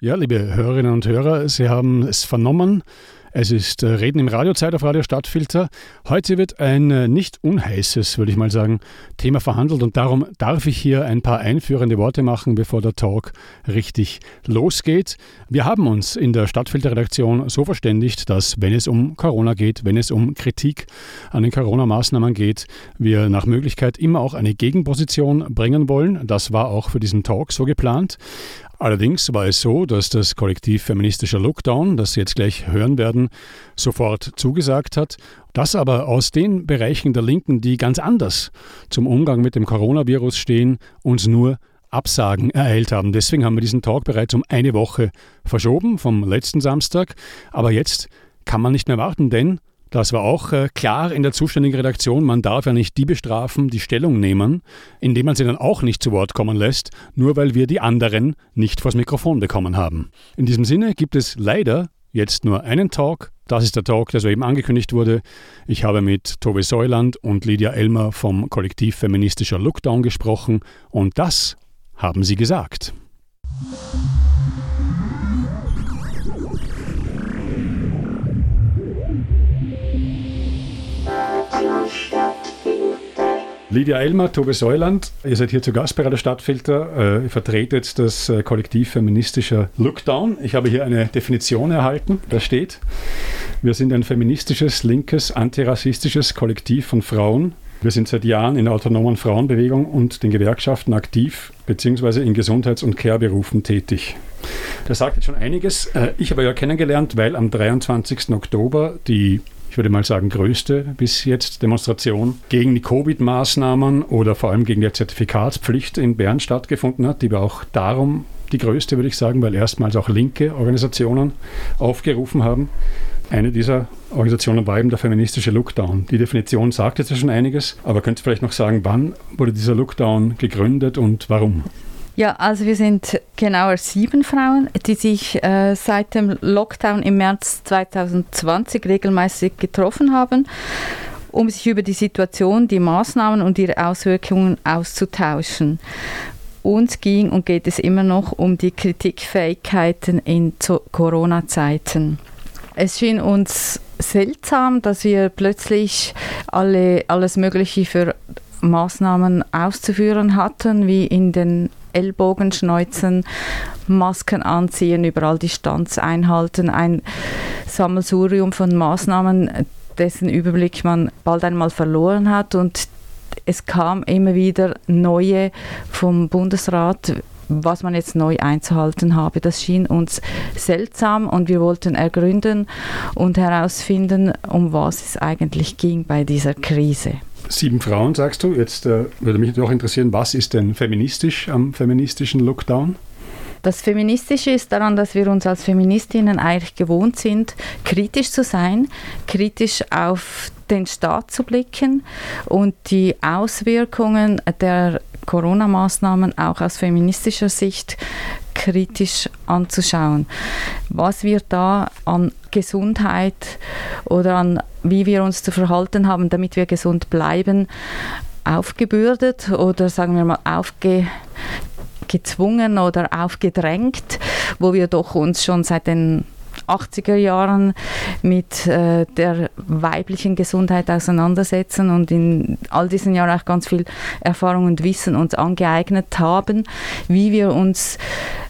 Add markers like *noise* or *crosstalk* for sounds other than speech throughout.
Ja, liebe Hörerinnen und Hörer, Sie haben es vernommen. Es ist äh, Reden im Radiozeit auf Radio Stadtfilter. Heute wird ein äh, nicht unheißes, würde ich mal sagen, Thema verhandelt und darum darf ich hier ein paar einführende Worte machen, bevor der Talk richtig losgeht. Wir haben uns in der Stadtfilter-Redaktion so verständigt, dass wenn es um Corona geht, wenn es um Kritik an den Corona-Maßnahmen geht, wir nach Möglichkeit immer auch eine Gegenposition bringen wollen. Das war auch für diesen Talk so geplant. Allerdings war es so, dass das Kollektiv feministischer Lookdown, das Sie jetzt gleich hören werden, sofort zugesagt hat, dass aber aus den Bereichen der Linken, die ganz anders zum Umgang mit dem Coronavirus stehen, uns nur Absagen ereilt haben. Deswegen haben wir diesen Talk bereits um eine Woche verschoben vom letzten Samstag. Aber jetzt kann man nicht mehr warten, denn das war auch äh, klar in der zuständigen Redaktion. Man darf ja nicht die bestrafen, die Stellung nehmen, indem man sie dann auch nicht zu Wort kommen lässt, nur weil wir die anderen nicht vors Mikrofon bekommen haben. In diesem Sinne gibt es leider jetzt nur einen Talk. Das ist der Talk, der soeben angekündigt wurde. Ich habe mit Tove Säuland und Lydia Elmer vom Kollektiv Feministischer Lookdown gesprochen und das haben sie gesagt. Lydia Elmer, Tobe Säuland, ihr seid hier zu Gast bei der Stadtfilter. Äh, ihr vertretet das äh, Kollektiv feministischer Lookdown. Ich habe hier eine Definition erhalten. Da steht, wir sind ein feministisches, linkes, antirassistisches Kollektiv von Frauen. Wir sind seit Jahren in der autonomen Frauenbewegung und den Gewerkschaften aktiv, beziehungsweise in Gesundheits- und Care-Berufen tätig. Das sagt jetzt schon einiges. Äh, ich habe ja kennengelernt, weil am 23. Oktober die ich würde mal sagen, größte bis jetzt Demonstration gegen die Covid-Maßnahmen oder vor allem gegen die Zertifikatspflicht in Bern stattgefunden hat. Die war auch darum die größte, würde ich sagen, weil erstmals auch linke Organisationen aufgerufen haben. Eine dieser Organisationen war eben der feministische Lookdown. Die Definition sagt jetzt schon einiges, aber könnt ihr vielleicht noch sagen, wann wurde dieser Lookdown gegründet und warum? Ja, also wir sind genauer sieben Frauen, die sich äh, seit dem Lockdown im März 2020 regelmäßig getroffen haben, um sich über die Situation, die Maßnahmen und ihre Auswirkungen auszutauschen. Uns ging und geht es immer noch um die Kritikfähigkeiten in Corona-Zeiten. Es schien uns seltsam, dass wir plötzlich alle, alles Mögliche für Maßnahmen auszuführen hatten, wie in den Ellbogen schneuzen, Masken anziehen, überall Distanz einhalten, ein Sammelsurium von Maßnahmen, dessen Überblick man bald einmal verloren hat und es kam immer wieder neue vom Bundesrat, was man jetzt neu einzuhalten habe. Das schien uns seltsam und wir wollten ergründen und herausfinden, um was es eigentlich ging bei dieser Krise. Sieben Frauen, sagst du. Jetzt äh, würde mich doch interessieren, was ist denn feministisch am feministischen Lockdown? Das Feministische ist daran, dass wir uns als Feministinnen eigentlich gewohnt sind, kritisch zu sein, kritisch auf den Staat zu blicken und die Auswirkungen der Corona-Maßnahmen auch aus feministischer Sicht kritisch anzuschauen. Was wir da an Gesundheit oder an wie wir uns zu verhalten haben, damit wir gesund bleiben, aufgebürdet oder sagen wir mal aufgezwungen oder aufgedrängt, wo wir doch uns schon seit den 80er Jahren mit äh, der weiblichen Gesundheit auseinandersetzen und in all diesen Jahren auch ganz viel Erfahrung und Wissen uns angeeignet haben, wie wir uns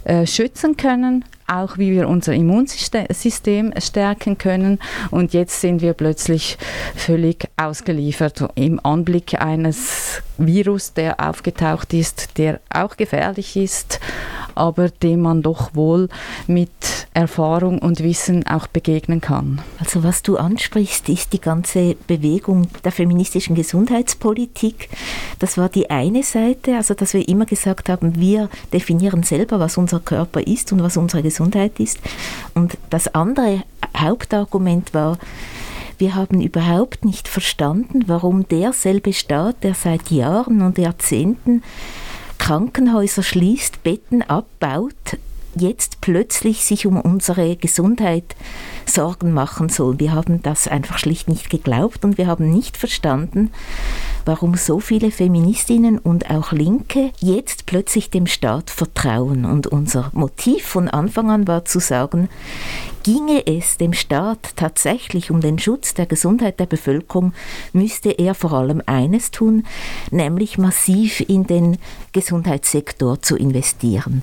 äh, schützen können, auch wie wir unser Immunsystem stärken können. Und jetzt sind wir plötzlich völlig ausgeliefert im Anblick eines Virus, der aufgetaucht ist, der auch gefährlich ist, aber dem man doch wohl mit Erfahrung und Wissen auch begegnen kann. Also was du ansprichst, ist die ganze Bewegung der feministischen Gesundheitspolitik. Das war die eine Seite, also dass wir immer gesagt haben, wir definieren selber, was unser Körper ist und was unsere Gesundheit ist. Und das andere Hauptargument war, wir haben überhaupt nicht verstanden, warum derselbe Staat, der seit Jahren und Jahrzehnten Krankenhäuser schließt, Betten abbaut, jetzt plötzlich sich um unsere Gesundheit Sorgen machen sollen. Wir haben das einfach schlicht nicht geglaubt und wir haben nicht verstanden, warum so viele Feministinnen und auch Linke jetzt plötzlich dem Staat vertrauen. Und unser Motiv von Anfang an war zu sagen, ginge es dem Staat tatsächlich um den Schutz der Gesundheit der Bevölkerung, müsste er vor allem eines tun, nämlich massiv in den Gesundheitssektor zu investieren.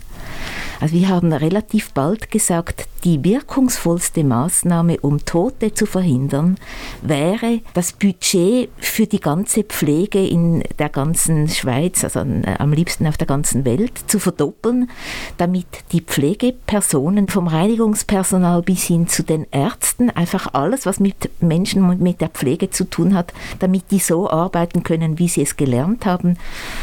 Also wir haben relativ bald gesagt, die wirkungsvollste Maßnahme, um Tote zu verhindern, wäre das Budget für die ganze Pflege in der ganzen Schweiz, also am liebsten auf der ganzen Welt, zu verdoppeln, damit die Pflegepersonen vom Reinigungspersonal bis hin zu den Ärzten, einfach alles, was mit Menschen und mit der Pflege zu tun hat, damit die so arbeiten können, wie sie es gelernt haben.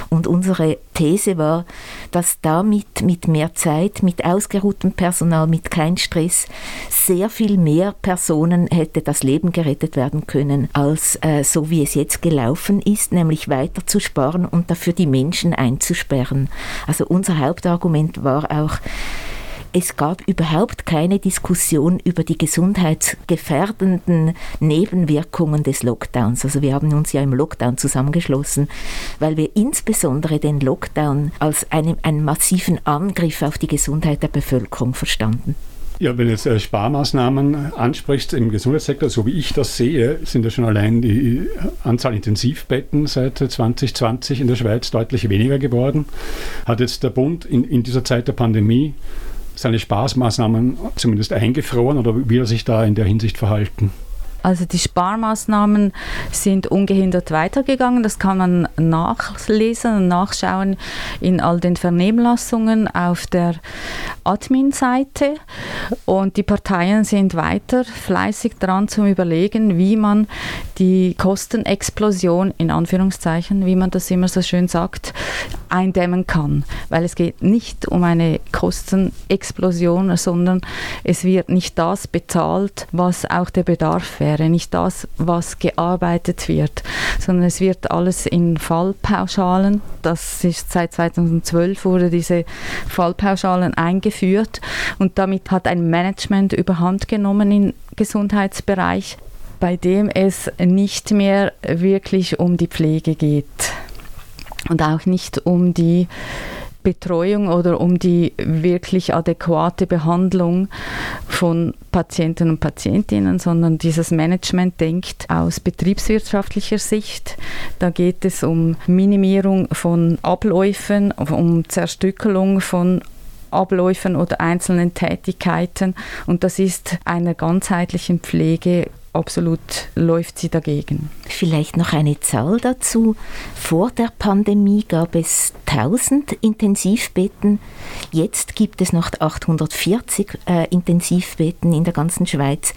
Und unsere These war, dass damit mit mehr Zeit, mit ausgeruhtem Personal, mit kein Stress sehr viel mehr Personen hätte das Leben gerettet werden können, als äh, so wie es jetzt gelaufen ist, nämlich weiter zu sparen und dafür die Menschen einzusperren. Also unser Hauptargument war auch, es gab überhaupt keine Diskussion über die gesundheitsgefährdenden Nebenwirkungen des Lockdowns. Also wir haben uns ja im Lockdown zusammengeschlossen, weil wir insbesondere den Lockdown als einen, einen massiven Angriff auf die Gesundheit der Bevölkerung verstanden. Ja, wenn du jetzt äh, Sparmaßnahmen ansprichst im Gesundheitssektor, so wie ich das sehe, sind ja schon allein die Anzahl Intensivbetten seit 2020 in der Schweiz deutlich weniger geworden. Hat jetzt der Bund in, in dieser Zeit der Pandemie seine Spaßmaßnahmen zumindest eingefroren oder wie er sich da in der Hinsicht verhalten? Also die Sparmaßnahmen sind ungehindert weitergegangen. Das kann man nachlesen und nachschauen in all den Vernehmlassungen auf der Admin-Seite. Und die Parteien sind weiter fleißig dran zum Überlegen, wie man die Kostenexplosion, in Anführungszeichen, wie man das immer so schön sagt, eindämmen kann. Weil es geht nicht um eine Kostenexplosion, sondern es wird nicht das bezahlt, was auch der Bedarf wäre, nicht das, was gearbeitet wird, sondern es wird alles in Fallpauschalen, das ist seit 2012 wurde diese Fallpauschalen eingeführt und damit hat ein Management überhand genommen im Gesundheitsbereich, bei dem es nicht mehr wirklich um die Pflege geht und auch nicht um die Betreuung oder um die wirklich adäquate Behandlung von Patienten und Patientinnen, sondern dieses Management denkt aus betriebswirtschaftlicher Sicht. Da geht es um Minimierung von Abläufen, um Zerstückelung von Abläufen oder einzelnen Tätigkeiten und das ist einer ganzheitlichen Pflege absolut läuft sie dagegen. Vielleicht noch eine Zahl dazu. Vor der Pandemie gab es 1000 Intensivbetten. Jetzt gibt es noch 840 äh, Intensivbetten in der ganzen Schweiz.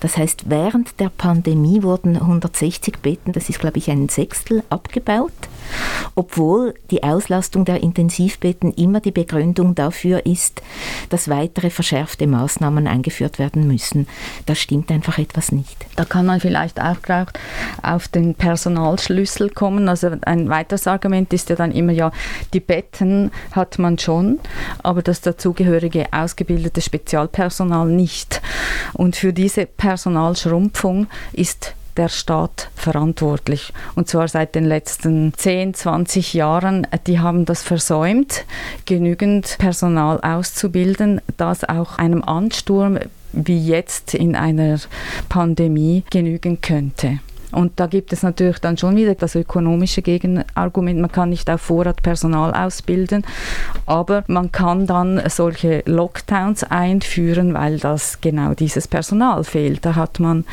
Das heißt, während der Pandemie wurden 160 Betten, das ist glaube ich ein Sechstel, abgebaut obwohl die Auslastung der Intensivbetten immer die Begründung dafür ist, dass weitere verschärfte Maßnahmen eingeführt werden müssen. Da stimmt einfach etwas nicht. Da kann man vielleicht auch auf den Personalschlüssel kommen. Also ein weiteres Argument ist ja dann immer, ja, die Betten hat man schon, aber das dazugehörige ausgebildete Spezialpersonal nicht. Und für diese Personalschrumpfung ist der Staat verantwortlich. Und zwar seit den letzten 10, 20 Jahren. Die haben das versäumt, genügend Personal auszubilden, das auch einem Ansturm wie jetzt in einer Pandemie genügen könnte. Und da gibt es natürlich dann schon wieder das ökonomische Gegenargument. Man kann nicht auf Vorrat Personal ausbilden, aber man kann dann solche Lockdowns einführen, weil das genau dieses Personal fehlt. Da hat man,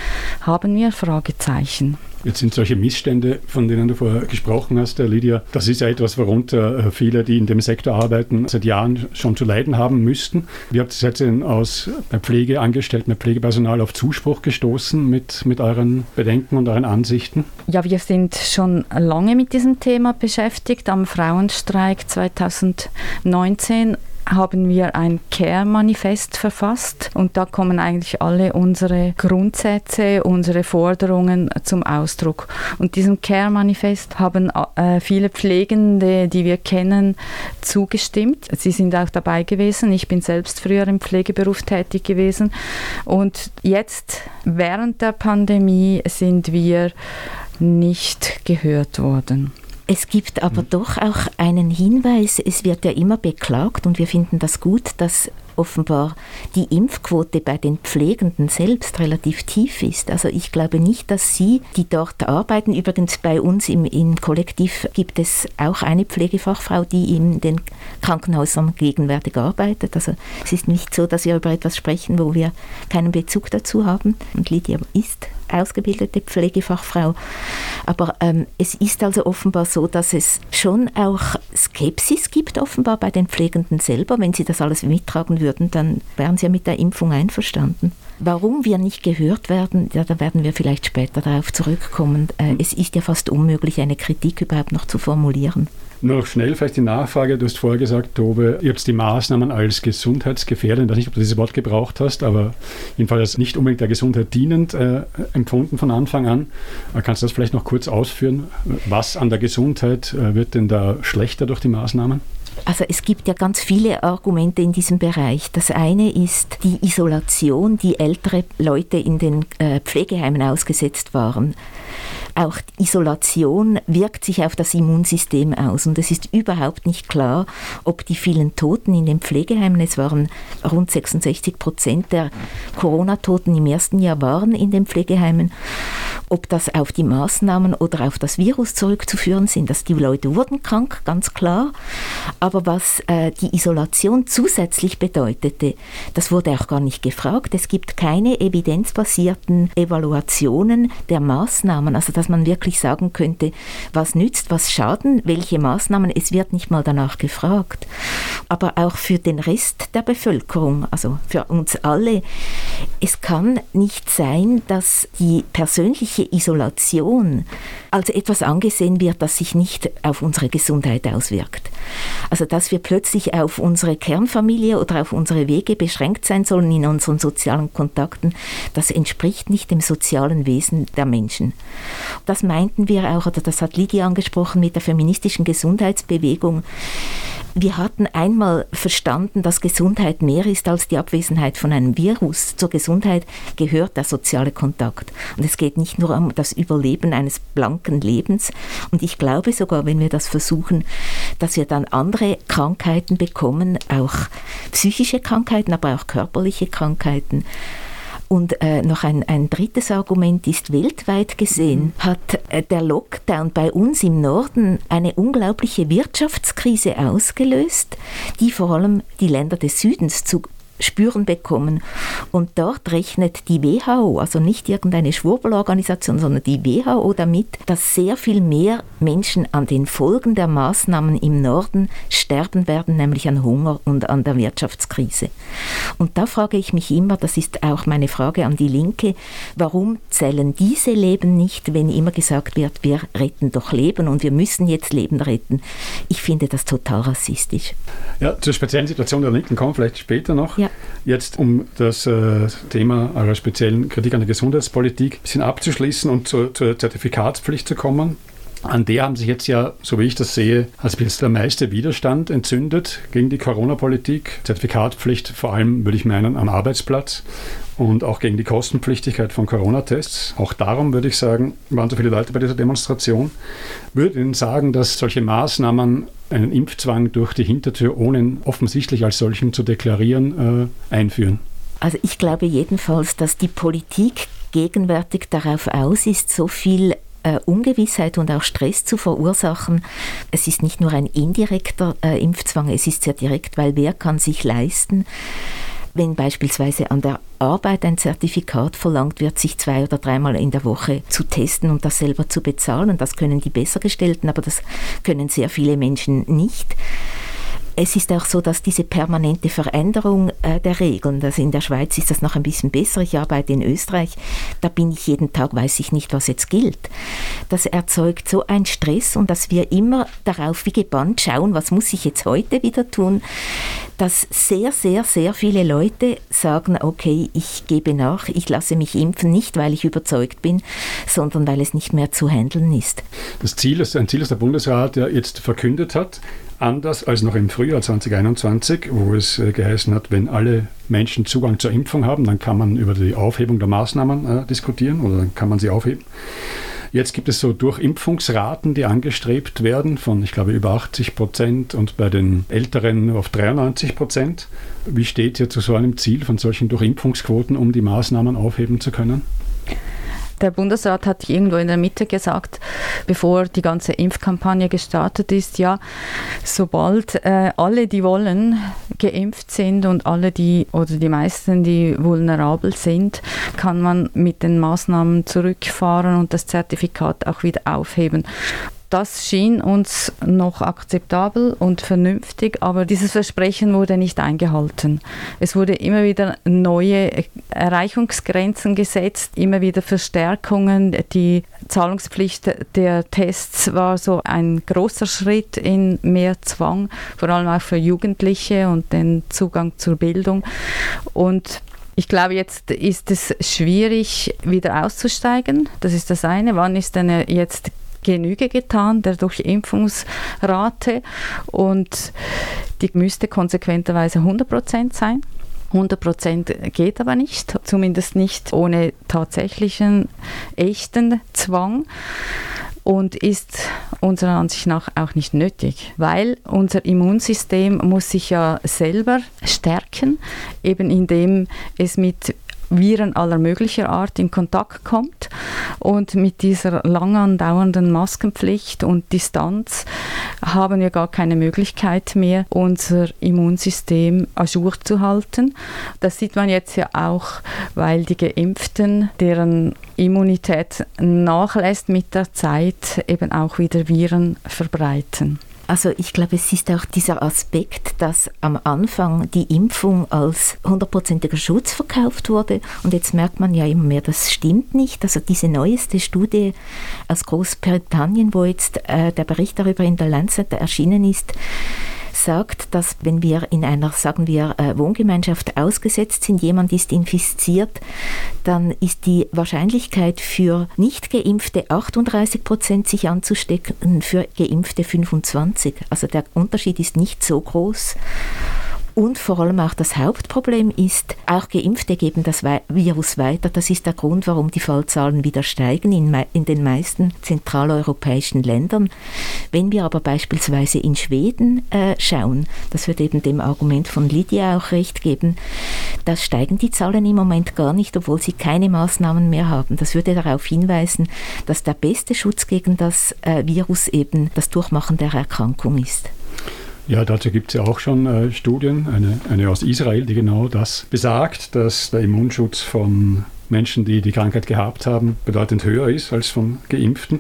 haben wir Fragezeichen. Jetzt sind solche Missstände, von denen du vorher gesprochen hast, Lydia, das ist ja etwas, worunter äh, viele, die in dem Sektor arbeiten, seit Jahren schon zu leiden haben müssten. Wie habt ihr denn aus Pflegeangestellten, bei Pflegepersonal auf Zuspruch gestoßen mit, mit euren Bedenken und euren Ansichten? Ja, wir sind schon lange mit diesem Thema beschäftigt. Am Frauenstreik 2019 haben wir ein Care-Manifest verfasst und da kommen eigentlich alle unsere Grundsätze, unsere Forderungen zum Ausdruck. Und diesem Care-Manifest haben äh, viele Pflegende, die wir kennen, zugestimmt. Sie sind auch dabei gewesen. Ich bin selbst früher im Pflegeberuf tätig gewesen. Und jetzt, während der Pandemie, sind wir nicht gehört worden. Es gibt aber mhm. doch auch einen Hinweis, es wird ja immer beklagt und wir finden das gut, dass offenbar die Impfquote bei den Pflegenden selbst relativ tief ist. Also ich glaube nicht, dass Sie, die dort arbeiten, übrigens bei uns im, im Kollektiv gibt es auch eine Pflegefachfrau, die in den Krankenhäusern gegenwärtig arbeitet. Also es ist nicht so, dass wir über etwas sprechen, wo wir keinen Bezug dazu haben. Und Lydia ist ausgebildete Pflegefachfrau. Aber ähm, es ist also offenbar so, dass es schon auch Skepsis gibt, offenbar bei den Pflegenden selber. Wenn sie das alles mittragen würden, dann wären sie ja mit der Impfung einverstanden. Warum wir nicht gehört werden, ja, da werden wir vielleicht später darauf zurückkommen. Äh, es ist ja fast unmöglich, eine Kritik überhaupt noch zu formulieren. Noch schnell vielleicht die Nachfrage. Du hast vorher gesagt, Tobe, ihr habt die Maßnahmen als gesundheitsgefährdend, ich weiß nicht, ob du dieses Wort gebraucht hast, aber jedenfalls nicht unbedingt der Gesundheit dienend äh, empfunden von Anfang an. Äh, kannst du das vielleicht noch kurz ausführen? Was an der Gesundheit äh, wird denn da schlechter durch die Maßnahmen? Also es gibt ja ganz viele Argumente in diesem Bereich. Das eine ist die Isolation, die ältere Leute in den äh, Pflegeheimen ausgesetzt waren. Auch Isolation wirkt sich auf das Immunsystem aus und es ist überhaupt nicht klar, ob die vielen Toten in den Pflegeheimen, es waren rund 66 Prozent der Corona-Toten im ersten Jahr waren in den Pflegeheimen, ob das auf die Maßnahmen oder auf das Virus zurückzuführen sind. Dass die Leute wurden krank, ganz klar, aber was äh, die Isolation zusätzlich bedeutete, das wurde auch gar nicht gefragt. Es gibt keine evidenzbasierten Evaluationen der Maßnahmen, also dass man wirklich sagen könnte, was nützt, was schaden, welche Maßnahmen, es wird nicht mal danach gefragt. Aber auch für den Rest der Bevölkerung, also für uns alle, es kann nicht sein, dass die persönliche Isolation als etwas angesehen wird, das sich nicht auf unsere Gesundheit auswirkt. Also dass wir plötzlich auf unsere Kernfamilie oder auf unsere Wege beschränkt sein sollen in unseren sozialen Kontakten, das entspricht nicht dem sozialen Wesen der Menschen. Das meinten wir auch, oder das hat Lydia angesprochen mit der feministischen Gesundheitsbewegung. Wir hatten einmal verstanden, dass Gesundheit mehr ist als die Abwesenheit von einem Virus. Zur Gesundheit gehört der soziale Kontakt. Und es geht nicht nur um das Überleben eines blanken Lebens. Und ich glaube sogar, wenn wir das versuchen, dass wir dann andere Krankheiten bekommen, auch psychische Krankheiten, aber auch körperliche Krankheiten. Und äh, noch ein, ein drittes Argument ist, weltweit gesehen mhm. hat äh, der Lockdown bei uns im Norden eine unglaubliche Wirtschaftskrise ausgelöst, die vor allem die Länder des Südens zu spüren bekommen. Und dort rechnet die WHO, also nicht irgendeine Schwurbelorganisation, sondern die WHO damit, dass sehr viel mehr Menschen an den Folgen der Maßnahmen im Norden sterben werden, nämlich an Hunger und an der Wirtschaftskrise. Und da frage ich mich immer, das ist auch meine Frage an die Linke, warum zählen diese Leben nicht, wenn immer gesagt wird, wir retten doch Leben und wir müssen jetzt Leben retten? Ich finde das total rassistisch. Ja, zur speziellen Situation der Linken kommen wir vielleicht später noch. Ja. Jetzt, um das äh, Thema eurer speziellen Kritik an der Gesundheitspolitik ein bisschen abzuschließen und zur, zur Zertifikatspflicht zu kommen. An der haben sich jetzt ja, so wie ich das sehe, als bis der meiste Widerstand entzündet gegen die Corona-Politik. Zertifikatpflicht vor allem, würde ich meinen, am Arbeitsplatz und auch gegen die Kostenpflichtigkeit von Corona-Tests. Auch darum würde ich sagen, waren so viele Leute bei dieser Demonstration. Würde Ihnen sagen, dass solche Maßnahmen einen Impfzwang durch die Hintertür, ohne offensichtlich als solchen zu deklarieren, äh, einführen? Also ich glaube jedenfalls, dass die Politik gegenwärtig darauf aus ist, so viel äh, Ungewissheit und auch Stress zu verursachen. Es ist nicht nur ein indirekter äh, Impfzwang, es ist sehr direkt, weil wer kann sich leisten, wenn beispielsweise an der Arbeit ein Zertifikat verlangt wird, sich zwei oder dreimal in der Woche zu testen und das selber zu bezahlen. Das können die Bessergestellten, aber das können sehr viele Menschen nicht. Es ist auch so, dass diese permanente Veränderung äh, der Regeln, also in der Schweiz ist das noch ein bisschen besser, ich arbeite in Österreich, da bin ich jeden Tag, weiß ich nicht, was jetzt gilt. Das erzeugt so einen Stress und dass wir immer darauf wie gebannt schauen, was muss ich jetzt heute wieder tun, dass sehr, sehr, sehr viele Leute sagen, okay, ich gebe nach, ich lasse mich impfen, nicht weil ich überzeugt bin, sondern weil es nicht mehr zu handeln ist. Das Ziel ist ein Ziel, das der Bundesrat ja jetzt verkündet hat, anders als noch im Frühjahr 2021, wo es äh, geheißen hat, wenn alle Menschen Zugang zur Impfung haben, dann kann man über die Aufhebung der Maßnahmen äh, diskutieren oder dann kann man sie aufheben. Jetzt gibt es so Durchimpfungsraten, die angestrebt werden von, ich glaube, über 80 Prozent und bei den Älteren auf 93 Prozent. Wie steht ihr zu so einem Ziel von solchen Durchimpfungsquoten, um die Maßnahmen aufheben zu können? Der Bundesrat hat irgendwo in der Mitte gesagt, bevor die ganze Impfkampagne gestartet ist, ja, sobald äh, alle, die wollen, geimpft sind und alle, die oder die meisten, die vulnerabel sind, kann man mit den Maßnahmen zurückfahren und das Zertifikat auch wieder aufheben. Das schien uns noch akzeptabel und vernünftig, aber dieses Versprechen wurde nicht eingehalten. Es wurde immer wieder neue Erreichungsgrenzen gesetzt, immer wieder Verstärkungen. Die Zahlungspflicht der Tests war so ein großer Schritt in mehr Zwang, vor allem auch für Jugendliche und den Zugang zur Bildung. Und ich glaube, jetzt ist es schwierig, wieder auszusteigen. Das ist das eine. Wann ist denn jetzt Genüge getan der Durchimpfungsrate und die müsste konsequenterweise 100 Prozent sein. 100 Prozent geht aber nicht, zumindest nicht ohne tatsächlichen, echten Zwang und ist unserer Ansicht nach auch nicht nötig, weil unser Immunsystem muss sich ja selber stärken, eben indem es mit Viren aller möglicher Art in Kontakt kommt. Und mit dieser lang andauernden Maskenpflicht und Distanz haben wir gar keine Möglichkeit mehr, unser Immunsystem ajour zu halten. Das sieht man jetzt ja auch, weil die Geimpften, deren Immunität nachlässt mit der Zeit, eben auch wieder Viren verbreiten. Also ich glaube, es ist auch dieser Aspekt, dass am Anfang die Impfung als hundertprozentiger Schutz verkauft wurde und jetzt merkt man ja immer mehr, das stimmt nicht. Also diese neueste Studie aus Großbritannien, wo jetzt äh, der Bericht darüber in der Lancet erschienen ist, sagt, dass wenn wir in einer, sagen wir, äh, Wohngemeinschaft ausgesetzt sind, jemand ist infiziert, dann ist die Wahrscheinlichkeit für nicht geimpfte 38 Prozent sich anzustecken, für geimpfte 25. Also der Unterschied ist nicht so groß. Und vor allem auch das Hauptproblem ist, auch Geimpfte geben das Virus weiter. Das ist der Grund, warum die Fallzahlen wieder steigen in, in den meisten zentraleuropäischen Ländern. Wenn wir aber beispielsweise in Schweden äh, schauen, das wird eben dem Argument von Lydia auch recht geben, da steigen die Zahlen im Moment gar nicht, obwohl sie keine Maßnahmen mehr haben. Das würde darauf hinweisen, dass der beste Schutz gegen das äh, Virus eben das Durchmachen der Erkrankung ist. Ja, dazu gibt es ja auch schon äh, Studien, eine, eine aus Israel, die genau das besagt, dass der Immunschutz von Menschen, die die Krankheit gehabt haben, bedeutend höher ist als von Geimpften.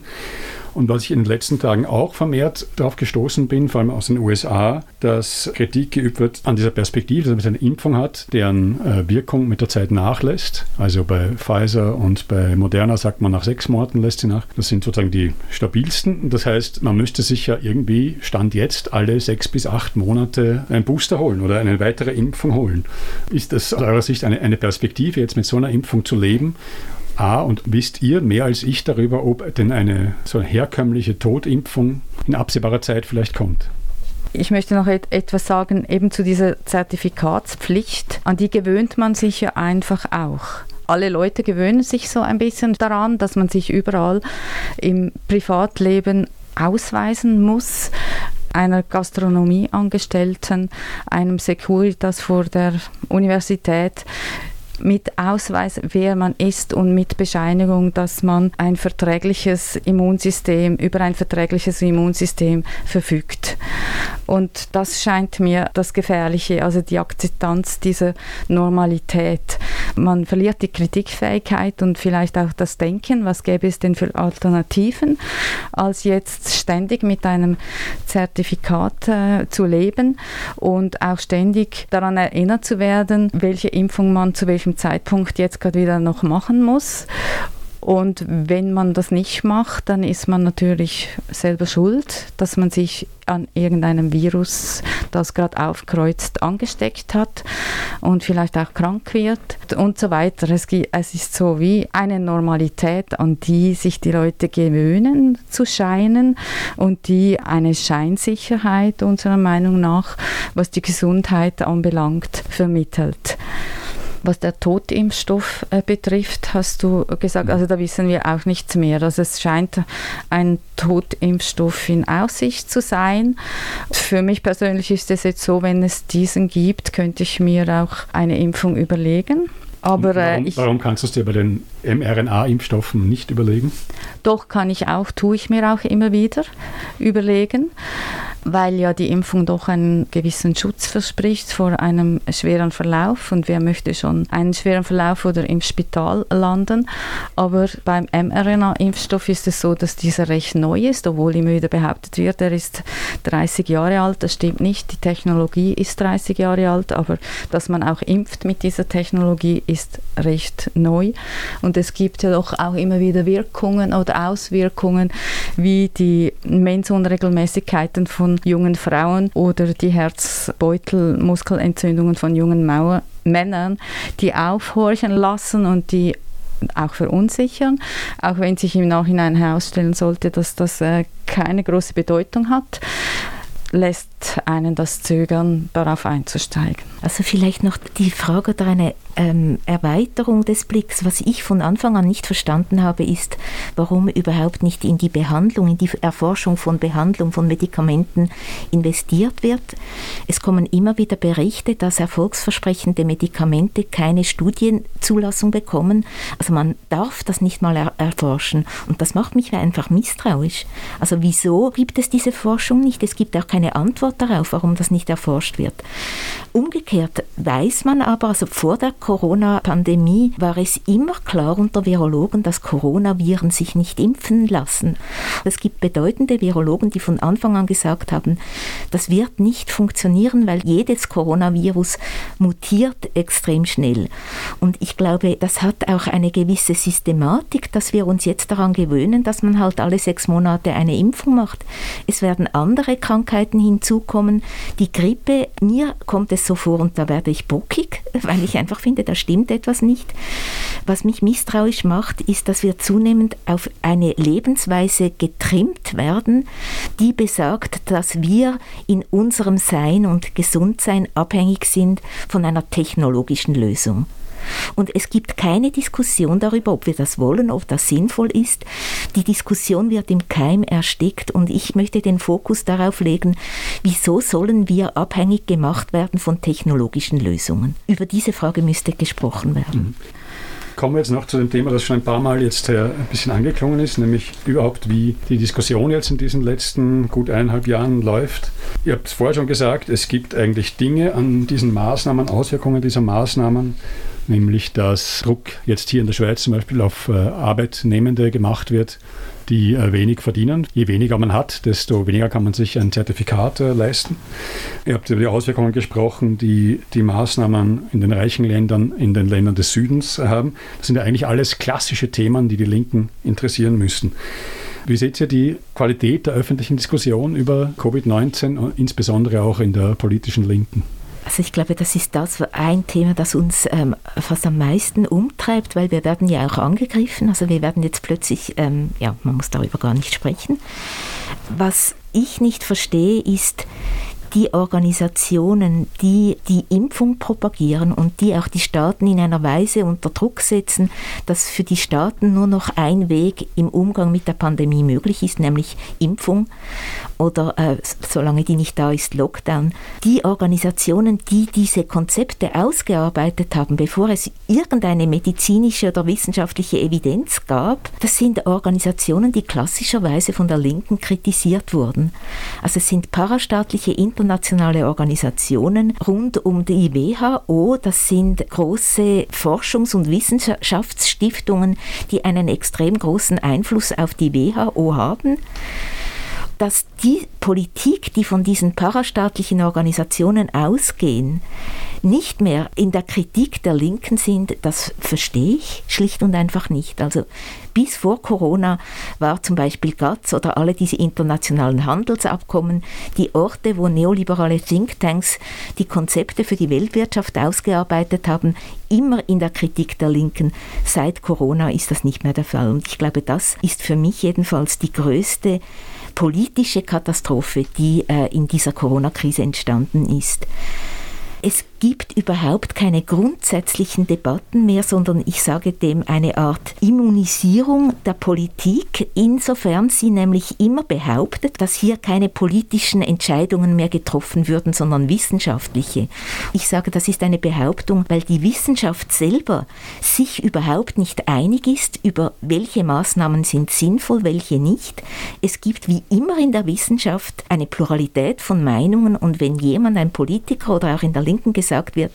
Und was ich in den letzten Tagen auch vermehrt darauf gestoßen bin, vor allem aus den USA, dass Kritik geübt wird an dieser Perspektive, dass man eine Impfung hat, deren äh, Wirkung mit der Zeit nachlässt. Also bei Pfizer und bei Moderna sagt man, nach sechs Monaten lässt sie nach. Das sind sozusagen die stabilsten. Das heißt, man müsste sich ja irgendwie, Stand jetzt, alle sechs bis acht Monate einen Booster holen oder eine weitere Impfung holen. Ist das aus eurer Sicht eine, eine Perspektive, jetzt mit so einer Impfung zu leben? A, und wisst ihr mehr als ich darüber, ob denn eine so herkömmliche Totimpfung in absehbarer Zeit vielleicht kommt? Ich möchte noch et etwas sagen, eben zu dieser Zertifikatspflicht. An die gewöhnt man sich ja einfach auch alle Leute gewöhnen sich so ein bisschen daran, dass man sich überall im Privatleben ausweisen muss einer Gastronomieangestellten, einem Securitas vor der Universität mit Ausweis, wer man ist und mit Bescheinigung, dass man ein verträgliches Immunsystem, über ein verträgliches Immunsystem verfügt. Und das scheint mir das Gefährliche, also die Akzeptanz dieser Normalität. Man verliert die Kritikfähigkeit und vielleicht auch das Denken, was gäbe es denn für Alternativen, als jetzt ständig mit einem Zertifikat äh, zu leben und auch ständig daran erinnert zu werden, welche Impfung man zu welchem Zeitpunkt jetzt gerade wieder noch machen muss Und wenn man das nicht macht, dann ist man natürlich selber schuld, dass man sich an irgendeinem Virus, das gerade aufkreuzt, angesteckt hat und vielleicht auch krank wird und so weiter. Es, es ist so wie eine Normalität, an die sich die Leute gewöhnen zu scheinen und die eine Scheinsicherheit unserer Meinung nach, was die Gesundheit anbelangt, vermittelt. Was der Totimpfstoff äh, betrifft, hast du gesagt, also da wissen wir auch nichts mehr. Also es scheint ein Totimpfstoff in Aussicht zu sein. Für mich persönlich ist es jetzt so, wenn es diesen gibt, könnte ich mir auch eine Impfung überlegen. Aber, äh, warum, ich, warum, kannst du es dir bei den mRNA-Impfstoffen nicht überlegen? Doch, kann ich auch, tue ich mir auch immer wieder überlegen weil ja die Impfung doch einen gewissen Schutz verspricht vor einem schweren Verlauf und wer möchte schon einen schweren Verlauf oder im Spital landen. Aber beim mRNA-Impfstoff ist es so, dass dieser recht neu ist, obwohl immer wieder behauptet wird, er ist 30 Jahre alt. Das stimmt nicht. Die Technologie ist 30 Jahre alt, aber dass man auch impft mit dieser Technologie ist recht neu. Und es gibt ja doch auch immer wieder Wirkungen oder Auswirkungen wie die Mensunregelmäßigkeiten von von jungen Frauen oder die Herzbeutelmuskelentzündungen von jungen Mauer Männern, die aufhorchen lassen und die auch verunsichern, auch wenn sich im Nachhinein herausstellen sollte, dass das äh, keine große Bedeutung hat lässt einen das zögern, darauf einzusteigen. Also vielleicht noch die Frage oder eine ähm, Erweiterung des Blicks. Was ich von Anfang an nicht verstanden habe, ist, warum überhaupt nicht in die Behandlung, in die Erforschung von Behandlung von Medikamenten investiert wird. Es kommen immer wieder Berichte, dass erfolgsversprechende Medikamente keine Studienzulassung bekommen. Also man darf das nicht mal er erforschen. Und das macht mich einfach misstrauisch. Also wieso gibt es diese Forschung nicht? Es gibt auch keine Antwort darauf, warum das nicht erforscht wird. Umgekehrt weiß man aber, also vor der Corona-Pandemie war es immer klar unter Virologen, dass Coronaviren sich nicht impfen lassen. Es gibt bedeutende Virologen, die von Anfang an gesagt haben, das wird nicht funktionieren, weil jedes Coronavirus mutiert extrem schnell. Und ich glaube, das hat auch eine gewisse Systematik, dass wir uns jetzt daran gewöhnen, dass man halt alle sechs Monate eine Impfung macht. Es werden andere Krankheiten hinzukommen. Die Grippe, mir kommt es so vor und da werde ich bockig, *laughs* weil ich einfach finde, da stimmt etwas nicht. Was mich misstrauisch macht, ist, dass wir zunehmend auf eine Lebensweise getrimmt werden, die besagt, dass wir in unserem Sein und Gesundsein abhängig sind von einer technologischen Lösung. Und es gibt keine Diskussion darüber, ob wir das wollen, ob das sinnvoll ist. Die Diskussion wird im Keim erstickt und ich möchte den Fokus darauf legen, wieso sollen wir abhängig gemacht werden von technologischen Lösungen. Über diese Frage müsste gesprochen werden. Mhm kommen wir jetzt noch zu dem Thema, das schon ein paar Mal jetzt ein bisschen angeklungen ist, nämlich überhaupt, wie die Diskussion jetzt in diesen letzten gut eineinhalb Jahren läuft. Ihr habt es vorher schon gesagt, es gibt eigentlich Dinge an diesen Maßnahmen, Auswirkungen dieser Maßnahmen, nämlich dass Druck jetzt hier in der Schweiz zum Beispiel auf äh, Arbeitnehmende gemacht wird, die äh, wenig verdienen. Je weniger man hat, desto weniger kann man sich ein Zertifikat äh, leisten. Ihr habt über die Auswirkungen gesprochen, die die Maßnahmen in den reichen Ländern, in den Ländern des Südens haben. Das sind ja eigentlich alles klassische Themen, die die Linken interessieren müssten. Wie seht ihr die Qualität der öffentlichen Diskussion über Covid-19, insbesondere auch in der politischen Linken? Also ich glaube, das ist das ein Thema, das uns ähm, fast am meisten umtreibt, weil wir werden ja auch angegriffen. Also wir werden jetzt plötzlich, ähm, ja, man muss darüber gar nicht sprechen. Was ich nicht verstehe, ist, die Organisationen, die die Impfung propagieren und die auch die Staaten in einer Weise unter Druck setzen, dass für die Staaten nur noch ein Weg im Umgang mit der Pandemie möglich ist, nämlich Impfung oder äh, solange die nicht da ist, Lockdown. Die Organisationen, die diese Konzepte ausgearbeitet haben, bevor es irgendeine medizinische oder wissenschaftliche Evidenz gab, das sind Organisationen, die klassischerweise von der Linken kritisiert wurden. Also es sind parastaatliche internationale Organisationen rund um die WHO. Das sind große Forschungs- und Wissenschaftsstiftungen, die einen extrem großen Einfluss auf die WHO haben. Dass die Politik, die von diesen parastaatlichen Organisationen ausgehen, nicht mehr in der Kritik der Linken sind, das verstehe ich schlicht und einfach nicht. Also bis vor Corona war zum Beispiel GATS oder alle diese internationalen Handelsabkommen die Orte, wo neoliberale Thinktanks die Konzepte für die Weltwirtschaft ausgearbeitet haben, immer in der Kritik der Linken. Seit Corona ist das nicht mehr der Fall. Und ich glaube, das ist für mich jedenfalls die größte politische Katastrophe, die äh, in dieser Corona-Krise entstanden ist. Es gibt überhaupt keine grundsätzlichen Debatten mehr, sondern ich sage dem eine Art Immunisierung der Politik, insofern sie nämlich immer behauptet, dass hier keine politischen Entscheidungen mehr getroffen würden, sondern wissenschaftliche. Ich sage, das ist eine Behauptung, weil die Wissenschaft selber sich überhaupt nicht einig ist über welche Maßnahmen sind sinnvoll, welche nicht. Es gibt wie immer in der Wissenschaft eine Pluralität von Meinungen und wenn jemand, ein Politiker oder auch in der linken gesagt wird,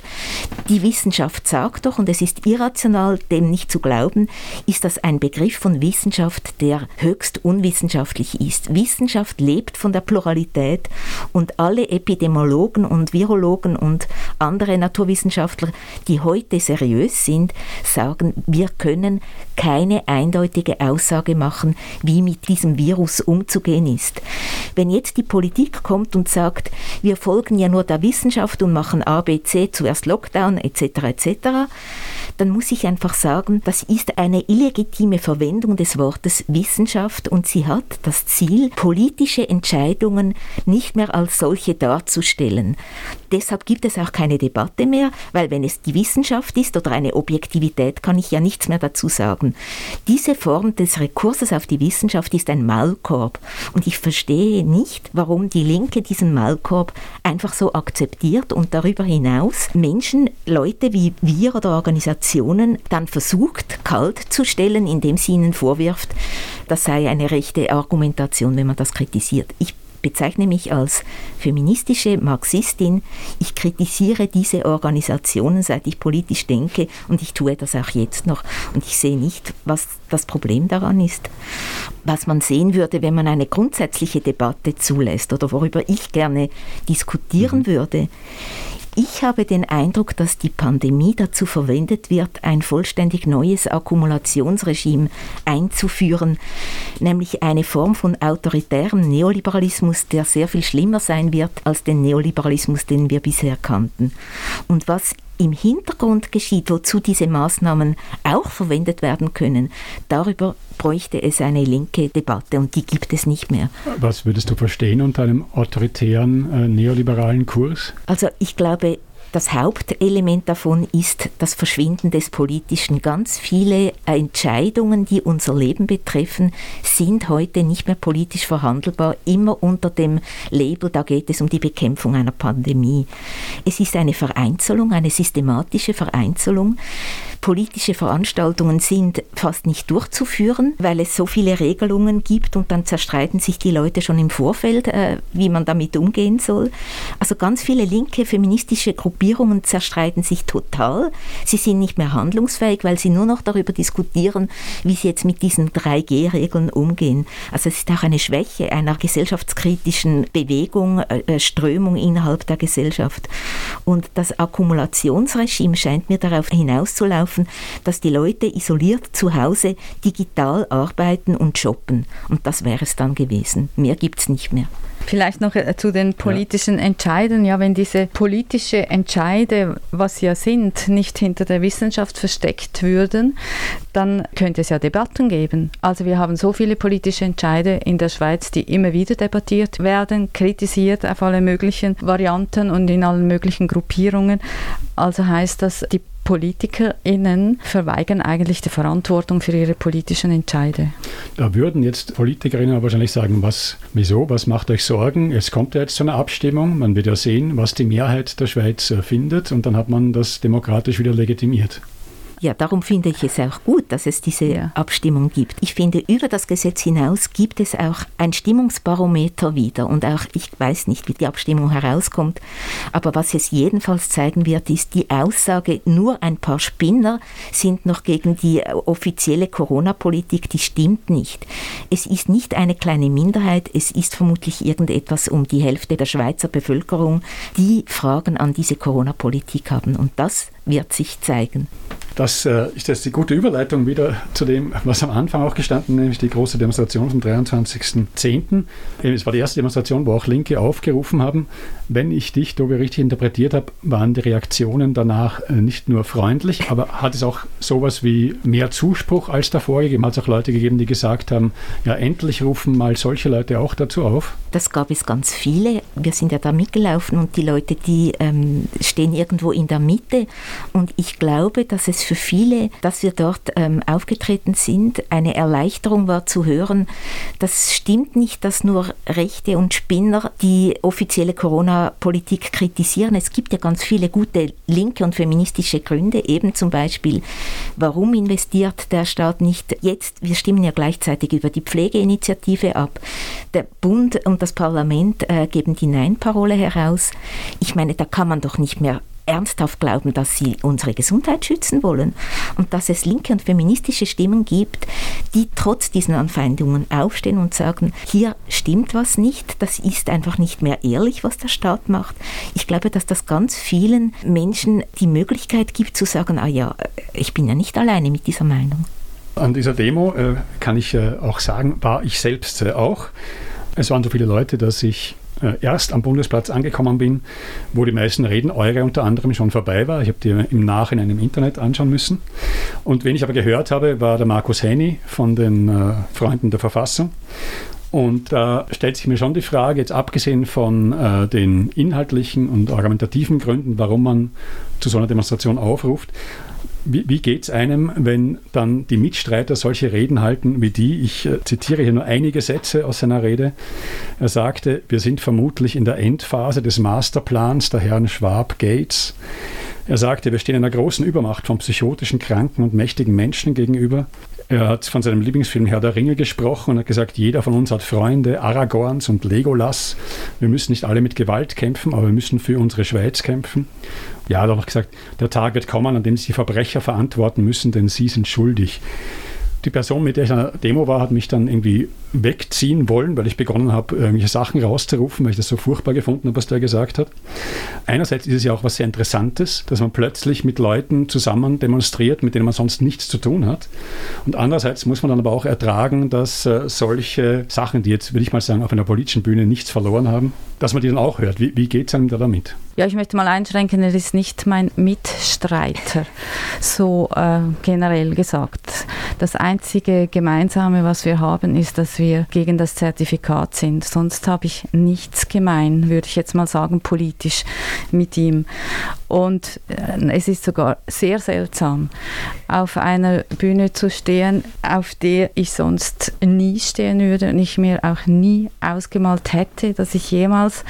die Wissenschaft sagt doch, und es ist irrational, dem nicht zu glauben, ist das ein Begriff von Wissenschaft, der höchst unwissenschaftlich ist. Wissenschaft lebt von der Pluralität und alle Epidemiologen und Virologen und andere Naturwissenschaftler, die heute seriös sind, sagen, wir können keine eindeutige Aussage machen, wie mit diesem Virus umzugehen ist. Wenn jetzt die Politik kommt und sagt, wir folgen ja nur der Wissenschaft und machen A, B, C, zuerst Lockdown etc. etc., dann muss ich einfach sagen, das ist eine illegitime Verwendung des Wortes Wissenschaft und sie hat das Ziel, politische Entscheidungen nicht mehr als solche darzustellen. Deshalb gibt es auch keine Debatte mehr, weil wenn es die Wissenschaft ist oder eine Objektivität, kann ich ja nichts mehr dazu sagen. Diese Form des Rekurses auf die Wissenschaft ist ein Maulkorb und ich verstehe nicht, warum die Linke diesen Maulkorb einfach so akzeptiert und darüber hinaus Menschen, Leute wie wir oder Organisationen dann versucht, kalt zu stellen, indem sie ihnen vorwirft, das sei eine rechte Argumentation, wenn man das kritisiert. Ich bezeichne mich als feministische Marxistin. Ich kritisiere diese Organisationen, seit ich politisch denke und ich tue das auch jetzt noch. Und ich sehe nicht, was das Problem daran ist. Was man sehen würde, wenn man eine grundsätzliche Debatte zulässt oder worüber ich gerne diskutieren mhm. würde, ich habe den Eindruck, dass die Pandemie dazu verwendet wird, ein vollständig neues Akkumulationsregime einzuführen, nämlich eine Form von autoritärem Neoliberalismus, der sehr viel schlimmer sein wird als den Neoliberalismus, den wir bisher kannten. Und was im Hintergrund geschieht, wozu diese Maßnahmen auch verwendet werden können, darüber bräuchte es eine linke Debatte und die gibt es nicht mehr. Was würdest du verstehen unter einem autoritären äh, neoliberalen Kurs? Also ich glaube, das Hauptelement davon ist das Verschwinden des Politischen. Ganz viele Entscheidungen, die unser Leben betreffen, sind heute nicht mehr politisch verhandelbar, immer unter dem Label, da geht es um die Bekämpfung einer Pandemie. Es ist eine Vereinzelung, eine systematische Vereinzelung politische Veranstaltungen sind fast nicht durchzuführen, weil es so viele Regelungen gibt und dann zerstreiten sich die Leute schon im Vorfeld, äh, wie man damit umgehen soll. Also ganz viele linke feministische Gruppierungen zerstreiten sich total. Sie sind nicht mehr handlungsfähig, weil sie nur noch darüber diskutieren, wie sie jetzt mit diesen 3G-Regeln umgehen. Also es ist auch eine Schwäche einer gesellschaftskritischen Bewegung, äh, äh, Strömung innerhalb der Gesellschaft. Und das Akkumulationsregime scheint mir darauf hinauszulaufen, dass die Leute isoliert zu Hause digital arbeiten und shoppen. Und das wäre es dann gewesen. Mehr gibt es nicht mehr. Vielleicht noch äh, zu den politischen ja. Entscheiden. Ja, wenn diese politischen Entscheide, was sie ja sind, nicht hinter der Wissenschaft versteckt würden, dann könnte es ja Debatten geben. Also wir haben so viele politische Entscheide in der Schweiz, die immer wieder debattiert werden, kritisiert auf alle möglichen Varianten und in allen möglichen Gruppierungen. Also heißt das, die PolitikerInnen verweigern eigentlich die Verantwortung für ihre politischen Entscheide. Da würden jetzt PolitikerInnen wahrscheinlich sagen, was, wieso, was macht euch Sorgen? Es kommt ja jetzt zu einer Abstimmung, man wird ja sehen, was die Mehrheit der Schweiz findet und dann hat man das demokratisch wieder legitimiert. Ja, darum finde ich es auch gut, dass es diese ja. Abstimmung gibt. Ich finde, über das Gesetz hinaus gibt es auch ein Stimmungsbarometer wieder. Und auch, ich weiß nicht, wie die Abstimmung herauskommt, aber was es jedenfalls zeigen wird, ist die Aussage, nur ein paar Spinner sind noch gegen die offizielle Corona-Politik, die stimmt nicht. Es ist nicht eine kleine Minderheit, es ist vermutlich irgendetwas um die Hälfte der Schweizer Bevölkerung, die Fragen an diese Corona-Politik haben. Und das wird sich zeigen. Das äh, ist jetzt die gute Überleitung wieder zu dem, was am Anfang auch gestanden, nämlich die große Demonstration vom 23.10. Es war die erste Demonstration, wo auch Linke aufgerufen haben. Wenn ich dich, Tobi, richtig interpretiert habe, waren die Reaktionen danach äh, nicht nur freundlich, aber hat es auch sowas wie mehr Zuspruch als davor gegeben? Hat es auch Leute gegeben, die gesagt haben, ja, endlich rufen mal solche Leute auch dazu auf? Das gab es ganz viele. Wir sind ja da mitgelaufen und die Leute, die ähm, stehen irgendwo in der Mitte und ich glaube, dass es für viele, dass wir dort ähm, aufgetreten sind, eine Erleichterung war zu hören, das stimmt nicht, dass nur Rechte und Spinner die offizielle Corona-Politik kritisieren. Es gibt ja ganz viele gute linke und feministische Gründe, eben zum Beispiel, warum investiert der Staat nicht jetzt, wir stimmen ja gleichzeitig über die Pflegeinitiative ab, der Bund und das Parlament äh, geben die Nein-Parole heraus. Ich meine, da kann man doch nicht mehr ernsthaft glauben, dass sie unsere Gesundheit schützen wollen und dass es linke und feministische Stimmen gibt, die trotz diesen Anfeindungen aufstehen und sagen, hier stimmt was nicht, das ist einfach nicht mehr ehrlich, was der Staat macht. Ich glaube, dass das ganz vielen Menschen die Möglichkeit gibt zu sagen, ah ja, ich bin ja nicht alleine mit dieser Meinung. An dieser Demo äh, kann ich äh, auch sagen, war ich selbst äh, auch. Es waren so viele Leute, dass ich äh, erst am Bundesplatz angekommen bin, wo die meisten Reden, eure unter anderem, schon vorbei war. Ich habe die im Nachhinein im Internet anschauen müssen. Und wen ich aber gehört habe, war der Markus Henny von den äh, Freunden der Verfassung. Und da stellt sich mir schon die Frage, jetzt abgesehen von äh, den inhaltlichen und argumentativen Gründen, warum man zu so einer Demonstration aufruft, wie, wie geht es einem, wenn dann die Mitstreiter solche Reden halten wie die? Ich äh, zitiere hier nur einige Sätze aus seiner Rede. Er sagte, wir sind vermutlich in der Endphase des Masterplans der Herren Schwab-Gates. Er sagte, wir stehen einer großen Übermacht von psychotischen, kranken und mächtigen Menschen gegenüber. Er hat von seinem Lieblingsfilm Herr der Ringe gesprochen und hat gesagt, jeder von uns hat Freunde, Aragorns und Legolas. Wir müssen nicht alle mit Gewalt kämpfen, aber wir müssen für unsere Schweiz kämpfen. Ja, er hat auch noch gesagt, der Tag wird kommen, an dem sich die Verbrecher verantworten müssen, denn sie sind schuldig die Person, mit der ich an der Demo war, hat mich dann irgendwie wegziehen wollen, weil ich begonnen habe, irgendwelche Sachen rauszurufen, weil ich das so furchtbar gefunden habe, was der gesagt hat. Einerseits ist es ja auch was sehr Interessantes, dass man plötzlich mit Leuten zusammen demonstriert, mit denen man sonst nichts zu tun hat. Und andererseits muss man dann aber auch ertragen, dass äh, solche Sachen, die jetzt, würde ich mal sagen, auf einer politischen Bühne nichts verloren haben, dass man die dann auch hört. Wie, wie geht es einem da damit? Ja, ich möchte mal einschränken, er ist nicht mein Mitstreiter, so äh, generell gesagt. Das einzige Gemeinsame, was wir haben, ist, dass wir gegen das Zertifikat sind. Sonst habe ich nichts gemein, würde ich jetzt mal sagen, politisch mit ihm. Und äh, es ist sogar sehr seltsam, auf einer Bühne zu stehen, auf der ich sonst nie stehen würde und ich mir auch nie ausgemalt hätte, dass ich jemals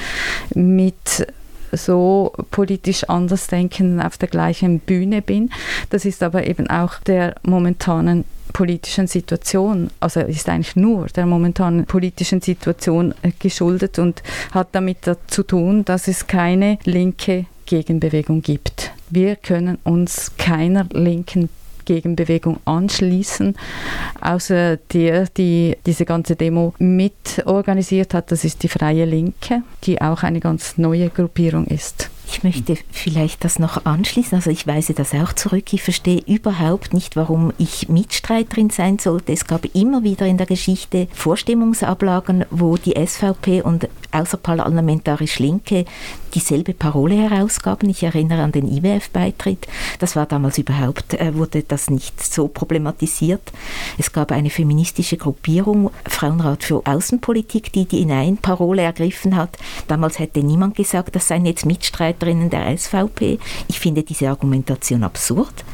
mit so politisch Andersdenkenden auf der gleichen Bühne bin. Das ist aber eben auch der momentanen politischen Situation, also ist eigentlich nur der momentanen politischen Situation äh, geschuldet und hat damit zu tun, dass es keine linke Gegenbewegung gibt. Wir können uns keiner linken Gegenbewegung anschließen, außer der, die diese ganze Demo mitorganisiert hat. Das ist die Freie Linke, die auch eine ganz neue Gruppierung ist. Ich möchte vielleicht das noch anschließen. Also ich weise das auch zurück. Ich verstehe überhaupt nicht, warum ich Mitstreiterin sein sollte. Es gab immer wieder in der Geschichte Vorstimmungsablagen, wo die SVP und außerparlamentarisch Linke dieselbe Parole herausgaben. Ich erinnere an den IWF-Beitritt. Das war damals überhaupt, äh, wurde das nicht so problematisiert. Es gab eine feministische Gruppierung, Frauenrat für Außenpolitik, die die Nein-Parole ergriffen hat. Damals hätte niemand gesagt, das seien jetzt Mitstreiterinnen der SVP. Ich finde diese Argumentation absurd.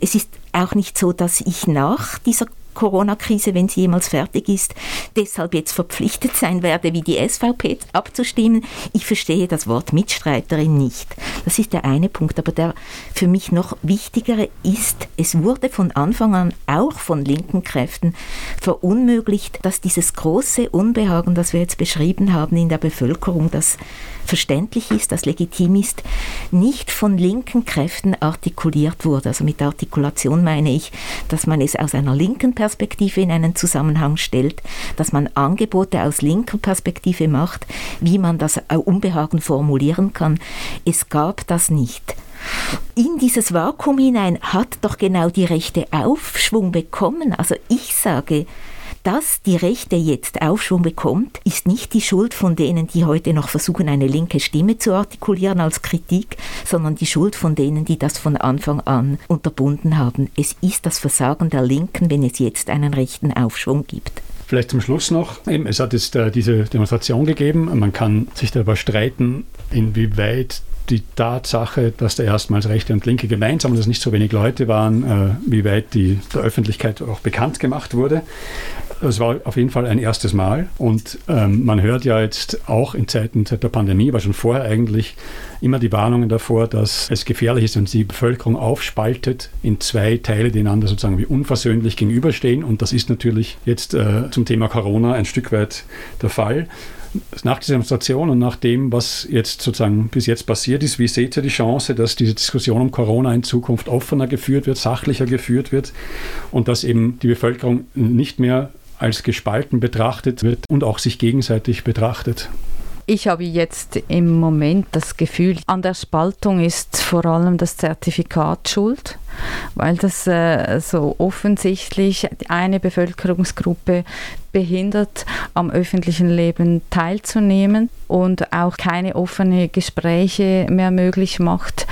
Es ist auch nicht so, dass ich nach dieser Corona-Krise, wenn sie jemals fertig ist, deshalb jetzt verpflichtet sein werde, wie die SVP abzustimmen. Ich verstehe das Wort Mitstreiterin nicht. Das ist der eine Punkt. Aber der für mich noch wichtigere ist, es wurde von Anfang an auch von linken Kräften verunmöglicht, dass dieses große Unbehagen, das wir jetzt beschrieben haben in der Bevölkerung, das verständlich ist, das legitim ist, nicht von linken Kräften artikuliert wurde. Also mit Artikulation meine ich, dass man es aus einer linken Perspektive in einen Zusammenhang stellt, dass man Angebote aus linker Perspektive macht, wie man das Unbehagen formulieren kann. Es gab das nicht. In dieses Vakuum hinein hat doch genau die Rechte Aufschwung bekommen. Also ich sage, dass die Rechte jetzt Aufschwung bekommt, ist nicht die Schuld von denen, die heute noch versuchen, eine linke Stimme zu artikulieren als Kritik, sondern die Schuld von denen, die das von Anfang an unterbunden haben. Es ist das Versagen der Linken, wenn es jetzt einen rechten Aufschwung gibt. Vielleicht zum Schluss noch, es hat jetzt äh, diese Demonstration gegeben, man kann sich darüber streiten, inwieweit die Tatsache, dass da erstmals Rechte und Linke gemeinsam und dass nicht so wenig Leute waren, äh, wie weit die der Öffentlichkeit auch bekannt gemacht wurde. Es war auf jeden Fall ein erstes Mal und ähm, man hört ja jetzt auch in Zeiten der Pandemie, aber schon vorher eigentlich immer die Warnungen davor, dass es gefährlich ist, wenn sie die Bevölkerung aufspaltet in zwei Teile, die einander sozusagen wie unversöhnlich gegenüberstehen. Und das ist natürlich jetzt äh, zum Thema Corona ein Stück weit der Fall. Nach dieser Demonstration und nach dem, was jetzt sozusagen bis jetzt passiert ist, wie seht ihr die Chance, dass diese Diskussion um Corona in Zukunft offener geführt wird, sachlicher geführt wird und dass eben die Bevölkerung nicht mehr als gespalten betrachtet wird und auch sich gegenseitig betrachtet. Ich habe jetzt im Moment das Gefühl, an der Spaltung ist vor allem das Zertifikat schuld, weil das äh, so offensichtlich eine Bevölkerungsgruppe behindert, am öffentlichen Leben teilzunehmen und auch keine offenen Gespräche mehr möglich macht.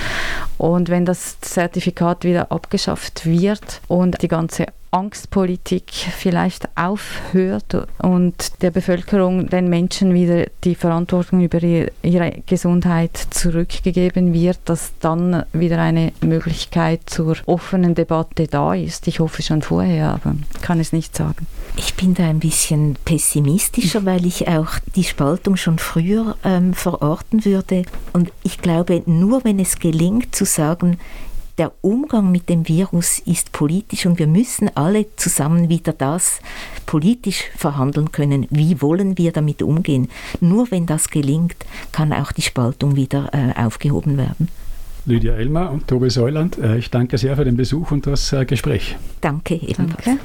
Und wenn das Zertifikat wieder abgeschafft wird und die ganze Angstpolitik vielleicht aufhört und der Bevölkerung, den Menschen wieder die Verantwortung über ihre Gesundheit zurückgegeben wird, dass dann wieder eine Möglichkeit zur offenen Debatte da ist. Ich hoffe schon vorher, aber kann es nicht sagen. Ich bin da ein bisschen pessimistischer, weil ich auch die Spaltung schon früher ähm, verorten würde. Und ich glaube, nur wenn es gelingt zu sagen, der Umgang mit dem Virus ist politisch und wir müssen alle zusammen wieder das politisch verhandeln können. Wie wollen wir damit umgehen? Nur wenn das gelingt, kann auch die Spaltung wieder äh, aufgehoben werden. Lydia Elmer und Tobi Säuland, äh, ich danke sehr für den Besuch und das äh, Gespräch. Danke ebenfalls. Danke.